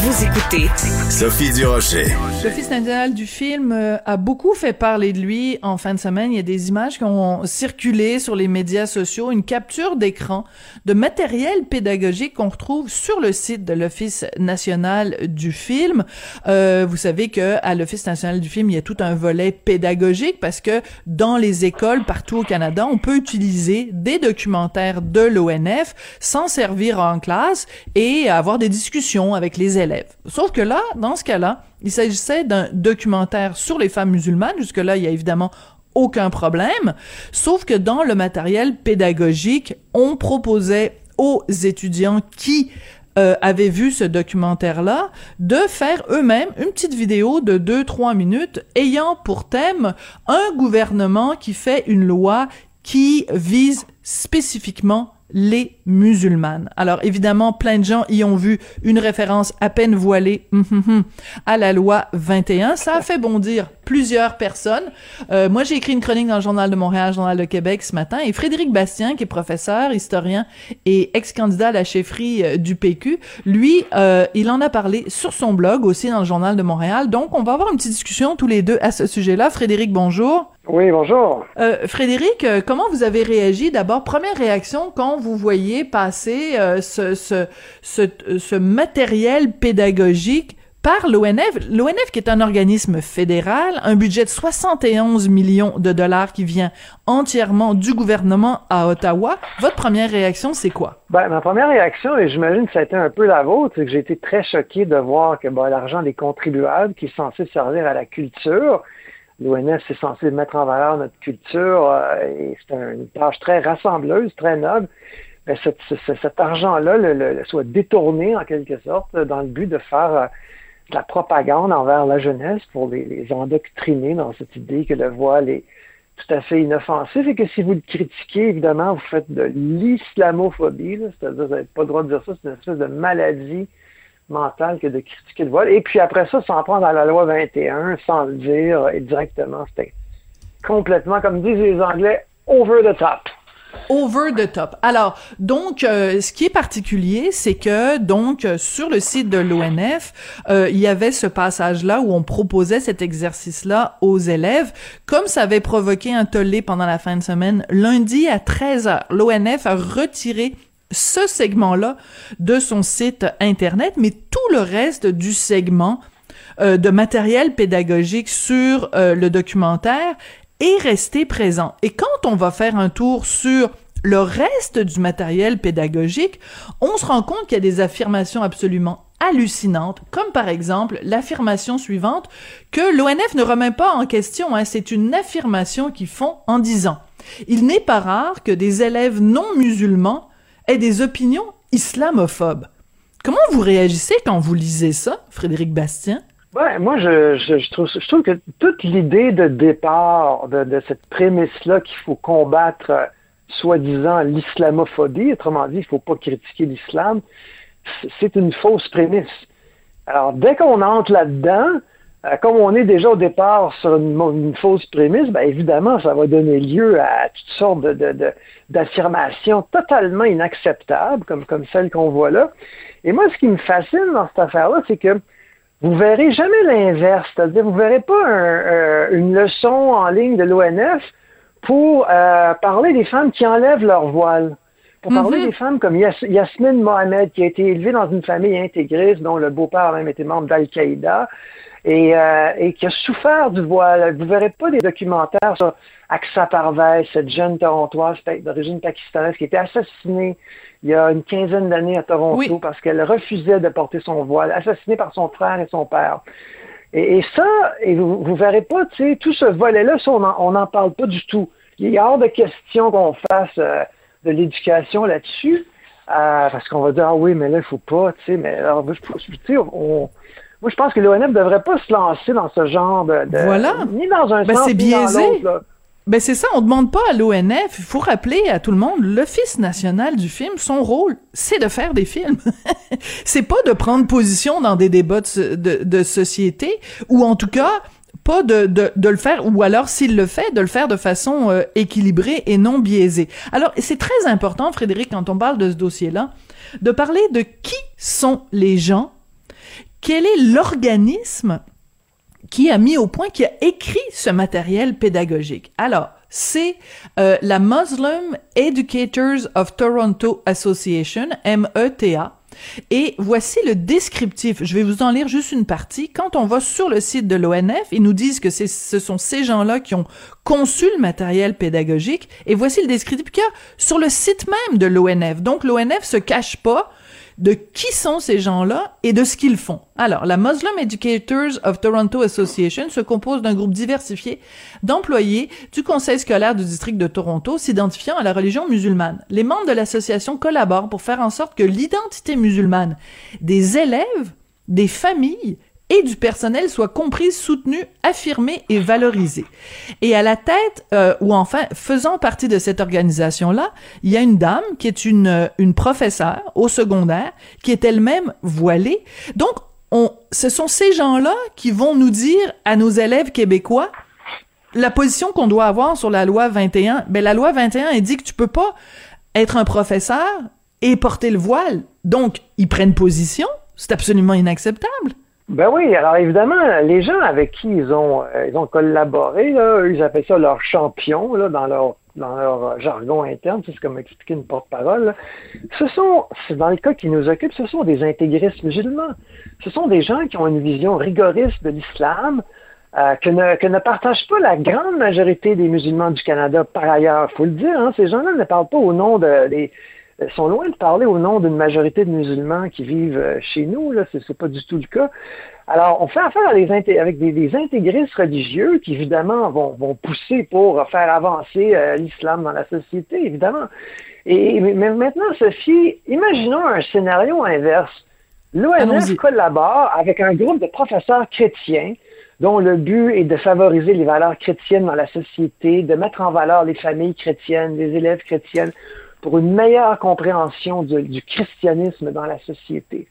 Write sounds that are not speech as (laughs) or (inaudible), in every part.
Vous écoutez Sophie Durocher. L'Office national du film euh, a beaucoup fait parler de lui en fin de semaine. Il y a des images qui ont circulé sur les médias sociaux, une capture d'écran de matériel pédagogique qu'on retrouve sur le site de l'Office national du film. Euh, vous savez que à l'Office national du film, il y a tout un volet pédagogique parce que dans les écoles partout au Canada, on peut utiliser des documentaires de l'ONF, s'en servir en classe et avoir des discussions avec les élèves Sauf que là, dans ce cas-là, il s'agissait d'un documentaire sur les femmes musulmanes. Jusque-là, il y a évidemment aucun problème. Sauf que dans le matériel pédagogique, on proposait aux étudiants qui euh, avaient vu ce documentaire-là, de faire eux-mêmes une petite vidéo de 2-3 minutes ayant pour thème un gouvernement qui fait une loi qui vise spécifiquement les musulmanes. Alors évidemment, plein de gens y ont vu une référence à peine voilée hum, hum, hum, à la loi 21. Ça a fait bondir plusieurs personnes. Euh, moi, j'ai écrit une chronique dans le Journal de Montréal, Journal de Québec ce matin, et Frédéric Bastien, qui est professeur, historien et ex-candidat à la chefferie euh, du PQ, lui, euh, il en a parlé sur son blog aussi dans le Journal de Montréal. Donc, on va avoir une petite discussion tous les deux à ce sujet-là. Frédéric, bonjour. Oui, bonjour. Euh, Frédéric, euh, comment vous avez réagi d'abord? Première réaction quand vous voyez passer euh, ce, ce, ce, ce, matériel pédagogique par l'ONF. L'ONF qui est un organisme fédéral, un budget de 71 millions de dollars qui vient entièrement du gouvernement à Ottawa. Votre première réaction, c'est quoi? Ben, ma première réaction, et j'imagine que ça a été un peu la vôtre, c'est que j'ai été très choqué de voir que ben, l'argent des contribuables qui est censé servir à la culture, L'ONF, c'est censé mettre en valeur notre culture euh, et c'est une tâche très rassembleuse, très noble. Mais cet argent-là le, soit détourné en quelque sorte dans le but de faire euh, de la propagande envers la jeunesse pour les, endoctriner dans cette idée que le voile est tout à fait inoffensif et que si vous le critiquez, évidemment, vous faites de l'islamophobie, c'est-à-dire vous n'avez pas le droit de dire ça, c'est une espèce de maladie mental que de critiquer le voile. Et puis après ça, s'en prendre à la loi 21 sans le dire et directement, c'était complètement, comme disent les Anglais, over the top. Over the top. Alors, donc, euh, ce qui est particulier, c'est que, donc, euh, sur le site de l'ONF, euh, il y avait ce passage-là où on proposait cet exercice-là aux élèves. Comme ça avait provoqué un tollé pendant la fin de semaine, lundi à 13h, l'ONF a retiré ce segment-là de son site Internet, mais tout le reste du segment euh, de matériel pédagogique sur euh, le documentaire est resté présent. Et quand on va faire un tour sur le reste du matériel pédagogique, on se rend compte qu'il y a des affirmations absolument hallucinantes, comme par exemple l'affirmation suivante que l'ONF ne remet pas en question, hein, c'est une affirmation qu'ils font en disant il n'est pas rare que des élèves non musulmans et des opinions islamophobes. Comment vous réagissez quand vous lisez ça, Frédéric Bastien? Moi, je, je, trouve, je trouve que toute l'idée de départ de, cette prémisse-là qu'il faut combattre, euh, soi-disant, l'islamophobie, autrement dit, il ne faut pas critiquer l'islam, c'est une fausse prémisse. Alors, dès qu'on entre là-dedans, euh, comme on est déjà au départ sur une, fausse prémisse, bien évidemment, ça va donner lieu à toutes sortes d'affirmations totalement inacceptables, comme, comme celles qu'on voit là. Et moi, ce qui me fascine dans cette affaire-là, c'est que vous verrez jamais l'inverse. C'est-à-dire, vous verrez pas une leçon en ligne de l'ONF pour euh, parler des femmes qui enlèvent leur voile. Pour parler mm-hmm. des femmes comme Yasmine Mohamed, qui a été élevée dans une famille intégriste, dont le beau-père a même été membre d'Al-Qaïda, et, euh, et, qui a souffert du voile. Vous verrez pas des documentaires sur Aksa Parvez, cette jeune Torontoise d'origine pakistanaise qui a été assassinée il y a une quinzaine d'années à Toronto parce qu'elle refusait de porter son voile, assassinée par son frère et son père. Et, ça, et vous, vous verrez pas, tu sais, tout ce volet-là, on n'en parle pas du tout. Il est hors de question qu'on fasse euh, de l'éducation là-dessus, euh, parce qu'on va dire, ah oui, mais là, il faut pas, tu sais, mais alors, sais, on, moi, je pense que l'ONF ne devrait pas se lancer dans ce genre de. voilà. Ni dans un ben, sens, c'est biaisé. Ben c'est ça, on demande pas à l'ONF, il faut rappeler à tout le monde, l'Office national du film, son rôle, c'est de faire des films. (laughs) c'est pas de prendre position dans des débats de, de, société, ou en tout cas pas de, de, de, le faire, ou alors s'il le fait, de le faire de façon euh, équilibrée et non biaisée. Alors, c'est très important, Frédéric, quand on parle de ce dossier-là, de parler de qui sont les gens, quel est l'organisme qui a mis au point, qui a écrit ce matériel pédagogique? Alors, c'est euh, la Muslim Educators of Toronto Association, META, et voici le descriptif. Je vais vous en lire juste une partie. Quand on va sur le site de l'ONF, ils nous disent que ce sont ces gens-là qui ont conçu le matériel pédagogique. Et voici le descriptif qu'il y a sur le site même de l'ONF. Donc l'ONF se cache pas de qui sont ces gens-là et de ce qu'ils font. Alors, la Muslim Educators of Toronto Association se compose d'un groupe diversifié d'employés du Conseil scolaire du district de Toronto s'identifiant à la religion musulmane. Les membres de l'association collaborent pour faire en sorte que l'identité musulmane des élèves, des familles et du personnel soit comprise, soutenue, affirmée et valorisée. Et à la tête, euh, ou enfin faisant partie de cette organisation-là, il y a une dame qui est une, euh, une professeure au secondaire, qui est elle-même voilée. Donc, on, ce sont ces gens-là qui vont nous dire à nos élèves québécois la position qu'on doit avoir sur la loi 21. Ben, la loi 21, elle dit que tu peux pas être un professeur et porter le voile. Donc, ils prennent position. C'est absolument inacceptable. Ben oui, alors évidemment, les gens avec qui ils ont euh, ils ont collaboré, là, ils appellent ça leur champion là, dans leur dans leur jargon interne, c'est comme expliquer une porte-parole. Ce sont, dans le cas qui nous occupe, ce sont des intégristes musulmans. Ce sont des gens qui ont une vision rigoriste de l'islam, euh, que, ne, que ne partagent pas la grande majorité des musulmans du Canada par ailleurs. faut le dire, hein, ces gens-là ne parlent pas au nom de, des, sont loin de parler au nom d'une majorité de musulmans qui vivent euh, chez nous. Là, c'est, pas du tout le cas. Alors, on fait affaire avec des, intégristes religieux qui, évidemment, vont, vont pousser pour faire avancer euh, l'islam dans la société, évidemment. Et mais maintenant, Sophie, imaginons un scénario inverse. L'ONF collabore avec un groupe de professeurs chrétiens dont le but est de favoriser les valeurs chrétiennes dans la société, de mettre en valeur les familles chrétiennes, les élèves chrétiennes pour une meilleure compréhension du, christianisme dans la société.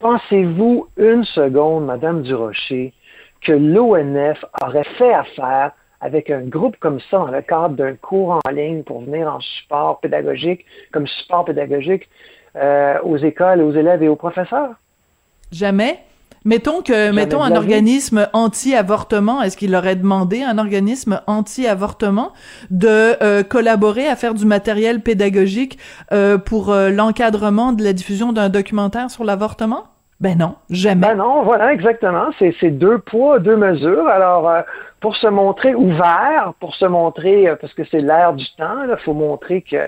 Pensez-vous une seconde, Madame Durocher, que l'ONF aurait fait affaire avec un groupe comme ça dans le cadre d'un cours en ligne pour venir en support pédagogique, comme support pédagogique euh, aux écoles, aux élèves et aux professeurs? Jamais. Mettons que, mettons un organisme anti-avortement, est-ce qu'il aurait demandé à un organisme anti-avortement de euh, collaborer à faire du matériel pédagogique euh, pour euh, l'encadrement de la diffusion d'un documentaire sur l'avortement? Ben non, jamais. Ben non, voilà, exactement. C'est deux poids, deux mesures. Alors, pour se montrer ouvert, pour se montrer, parce que c'est l'ère du temps, il faut montrer que euh,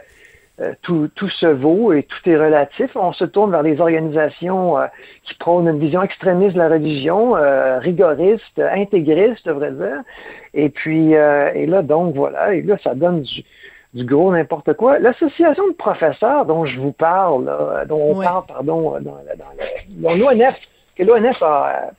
tout, tout, se vaut et tout est relatif. On se tourne vers des organisations euh, qui prônent une vision extrémiste de la religion, euh, rigoriste, intégriste, je devrais dire. Et puis, et là, donc, voilà, et là, ça donne du, du gros n'importe quoi. L'association de professeurs dont je vous parle, dont on parle, pardon, dans, dans, l'ONF, que l'ONF a,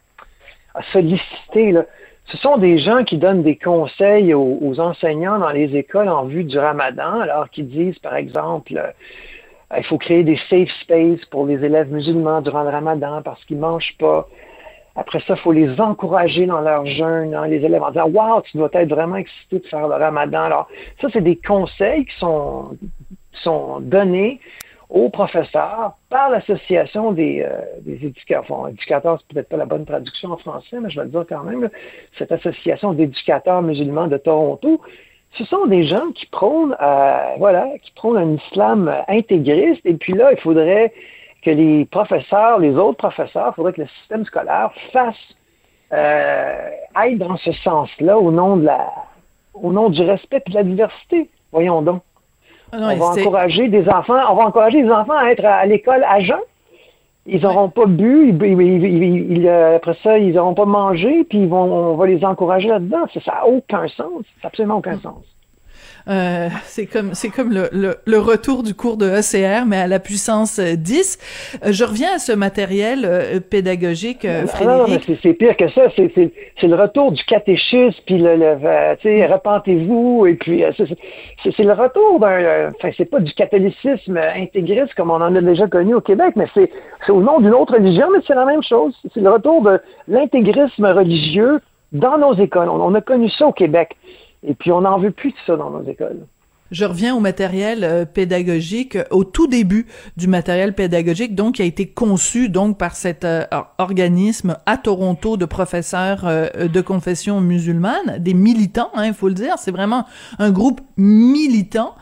a sollicité, là, ce sont des gens qui donnent des conseils aux, enseignants dans les écoles en vue du ramadan, alors qu'ils disent, par exemple, euh, il faut créer des safe spaces pour les élèves musulmans durant le ramadan parce qu'ils mangent pas. Après ça, il faut les encourager dans leur jeûne, hein, les élèves en disant Waouh, tu dois être vraiment excité de faire le ramadan. Alors, ça, c'est des conseils qui sont, qui sont donnés aux professeurs par l'association des, euh, éducateurs. Enfin, éducateurs, c'est peut-être pas la bonne traduction en français, mais je vais le dire quand même. cette association d'éducateurs musulmans de Toronto, ce sont des gens qui prônent, euh, voilà, qui prônent un islam intégriste. Et puis là, il faudrait que les professeurs, les autres professeurs, il faudrait que le système scolaire fasse, euh, aille dans ce sens-là au nom de la, au nom du respect et de la diversité. Voyons donc. Ah on va encourager des enfants, on va encourager les enfants à être à, l'école à jeun. Ils n'auront pas bu, euh, après ça, ils n'auront pas mangé, puis ils vont, on va les encourager là-dedans. Ça n'a aucun sens. Ça n'a absolument aucun sens. Euh, c'est comme c'est comme le, le, retour du cours de ECR, mais à la puissance 10. Euh, je reviens à ce matériel euh, pédagogique, euh, Frédéric. c'est pire que ça. C'est le retour du catéchisme, puis le, le tu sais, repentez-vous, et puis c'est le retour d'un. Enfin, c'est pas du catholicisme intégriste comme on en a déjà connu au Québec, mais c'est au nom d'une autre religion, mais c'est la même chose. C'est le retour de l'intégrisme religieux dans nos écoles. On, a connu ça au Québec. Et puis, on n'en veut plus de ça dans nos écoles. Je reviens au matériel euh, pédagogique, au tout début du matériel pédagogique, donc qui a été conçu donc par cet euh, organisme à Toronto de professeurs euh, de confession musulmane, des militants, il hein, faut le dire, c'est vraiment un groupe militant.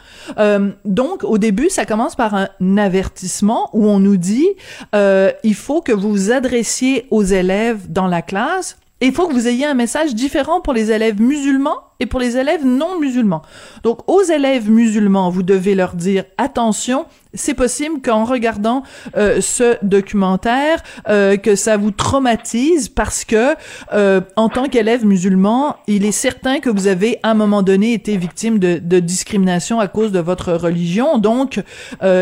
donc au début, ça commence par un avertissement où on nous dit il faut que vous vous adressiez aux élèves dans la classe il faut que vous ayez un message différent pour les élèves musulmans pour les élèves non musulmans. Donc, aux élèves musulmans, vous devez leur dire attention, c'est possible qu'en regardant euh, ce documentaire, euh, que ça vous traumatise parce que euh, en tant qu'élève musulman, il est certain que vous avez à un moment donné été victime de, discrimination à cause de votre religion. Donc,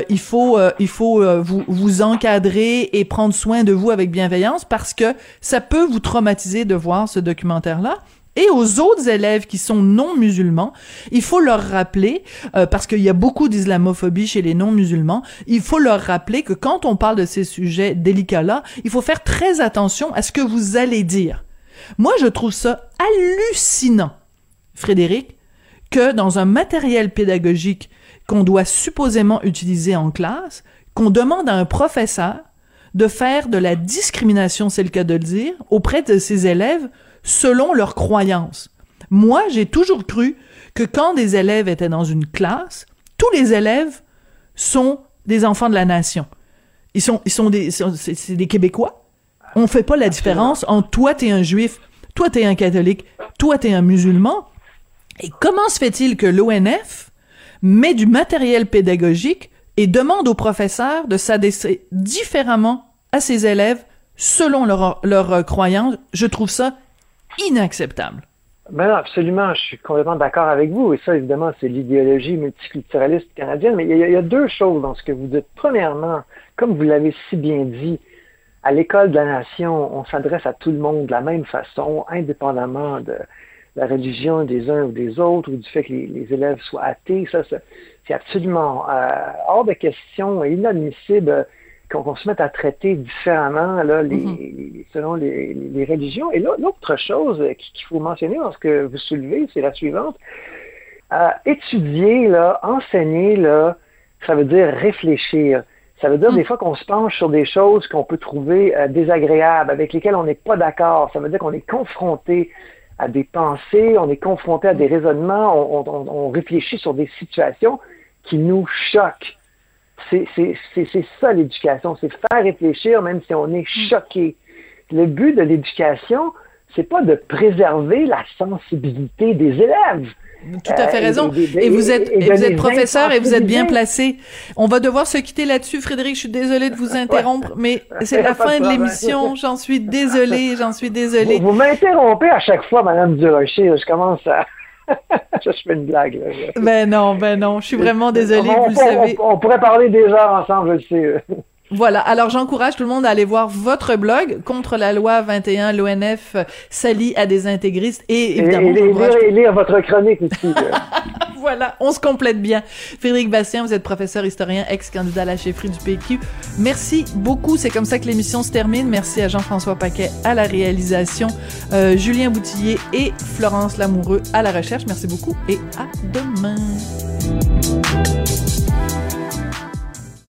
il faut il faut vous vous encadrer et prendre soin de vous avec bienveillance parce que ça peut vous traumatiser de voir ce documentaire là et aux autres élèves qui sont non musulmans, il faut leur rappeler, euh, parce qu'il y a beaucoup d'islamophobie chez les non musulmans, il faut leur rappeler que quand on parle de ces sujets délicats-là, il faut faire très attention à ce que vous allez dire. Moi, je trouve ça hallucinant, Frédéric, que dans un matériel pédagogique qu'on doit supposément utiliser en classe, qu'on demande à un professeur de faire de la discrimination, c'est le cas de le dire, auprès de ses élèves selon leurs croyances. Moi, j'ai toujours cru que quand des élèves étaient dans une classe, tous les élèves sont des enfants de la nation. Ils sont, ils sont des, c'est des Québécois. On fait pas la différence entre toi t'es un juif, toi t'es un catholique, toi t'es un musulman. Et comment se fait-il que l'ONF met du matériel pédagogique et demande aux professeurs de s'adresser différemment à ses élèves selon leur, leur croyance? Je trouve ça inacceptable. Ben absolument, je suis complètement d'accord avec vous. Et ça, évidemment, c'est l'idéologie multiculturaliste canadienne. Mais il y, a, deux choses dans ce que vous dites. Premièrement, comme vous l'avez si bien dit, à l'école de la nation, on s'adresse à tout le monde de la même façon, indépendamment de la religion des uns ou des autres, ou du fait que les, élèves soient athées. Ça, c'est absolument euh, hors de question et inadmissible qu'on se mette à traiter différemment là, les, mm-hmm. selon les, les, religions. Et l'autre chose qu'il faut mentionner dans ce que vous soulevez, c'est la suivante. Euh, étudier, là, enseigner, là, ça veut dire réfléchir. Ça veut dire mm. des fois qu'on se penche sur des choses qu'on peut trouver euh, désagréables, avec lesquelles on n'est pas d'accord. Ça veut dire qu'on est confronté à des pensées, on est confronté à des mm. raisonnements, on, on, on réfléchit sur des situations qui nous choquent. C'est ça l'éducation, c'est faire réfléchir même si on est mm. choqué. Le but de l'éducation, c'est pas de préserver la sensibilité des élèves. Tout à fait euh, raison. Et, vous êtes, vous êtes professeur et vous êtes bien placé. On va devoir se quitter là-dessus, Frédéric. Je suis désolée de vous (laughs) interrompre, mais c'est la fin de l'émission. J'en suis désolée, j'en suis (laughs) désolée. Vous, m'interrompez à chaque fois, Madame Durocher. Je commence à (laughs) je fais une blague. Ben non, ben non, je suis vraiment désolée, vous le savez. On, pourrait parler des heures ensemble, je sais. Voilà. Alors, j'encourage tout le monde à aller voir votre blog contre la loi 21. L'ONF s'allie à des intégristes et évidemment. Et, lire, votre chronique aussi. (laughs) voilà. On se complète bien. Frédéric Bastien, vous êtes professeur historien, ex-candidat à la chefferie du PQ. Merci beaucoup. C'est comme ça que l'émission se termine. Merci à Jean-François Paquet à la réalisation, euh, Julien Boutillier et Florence Lamoureux à la recherche. Merci beaucoup et à demain.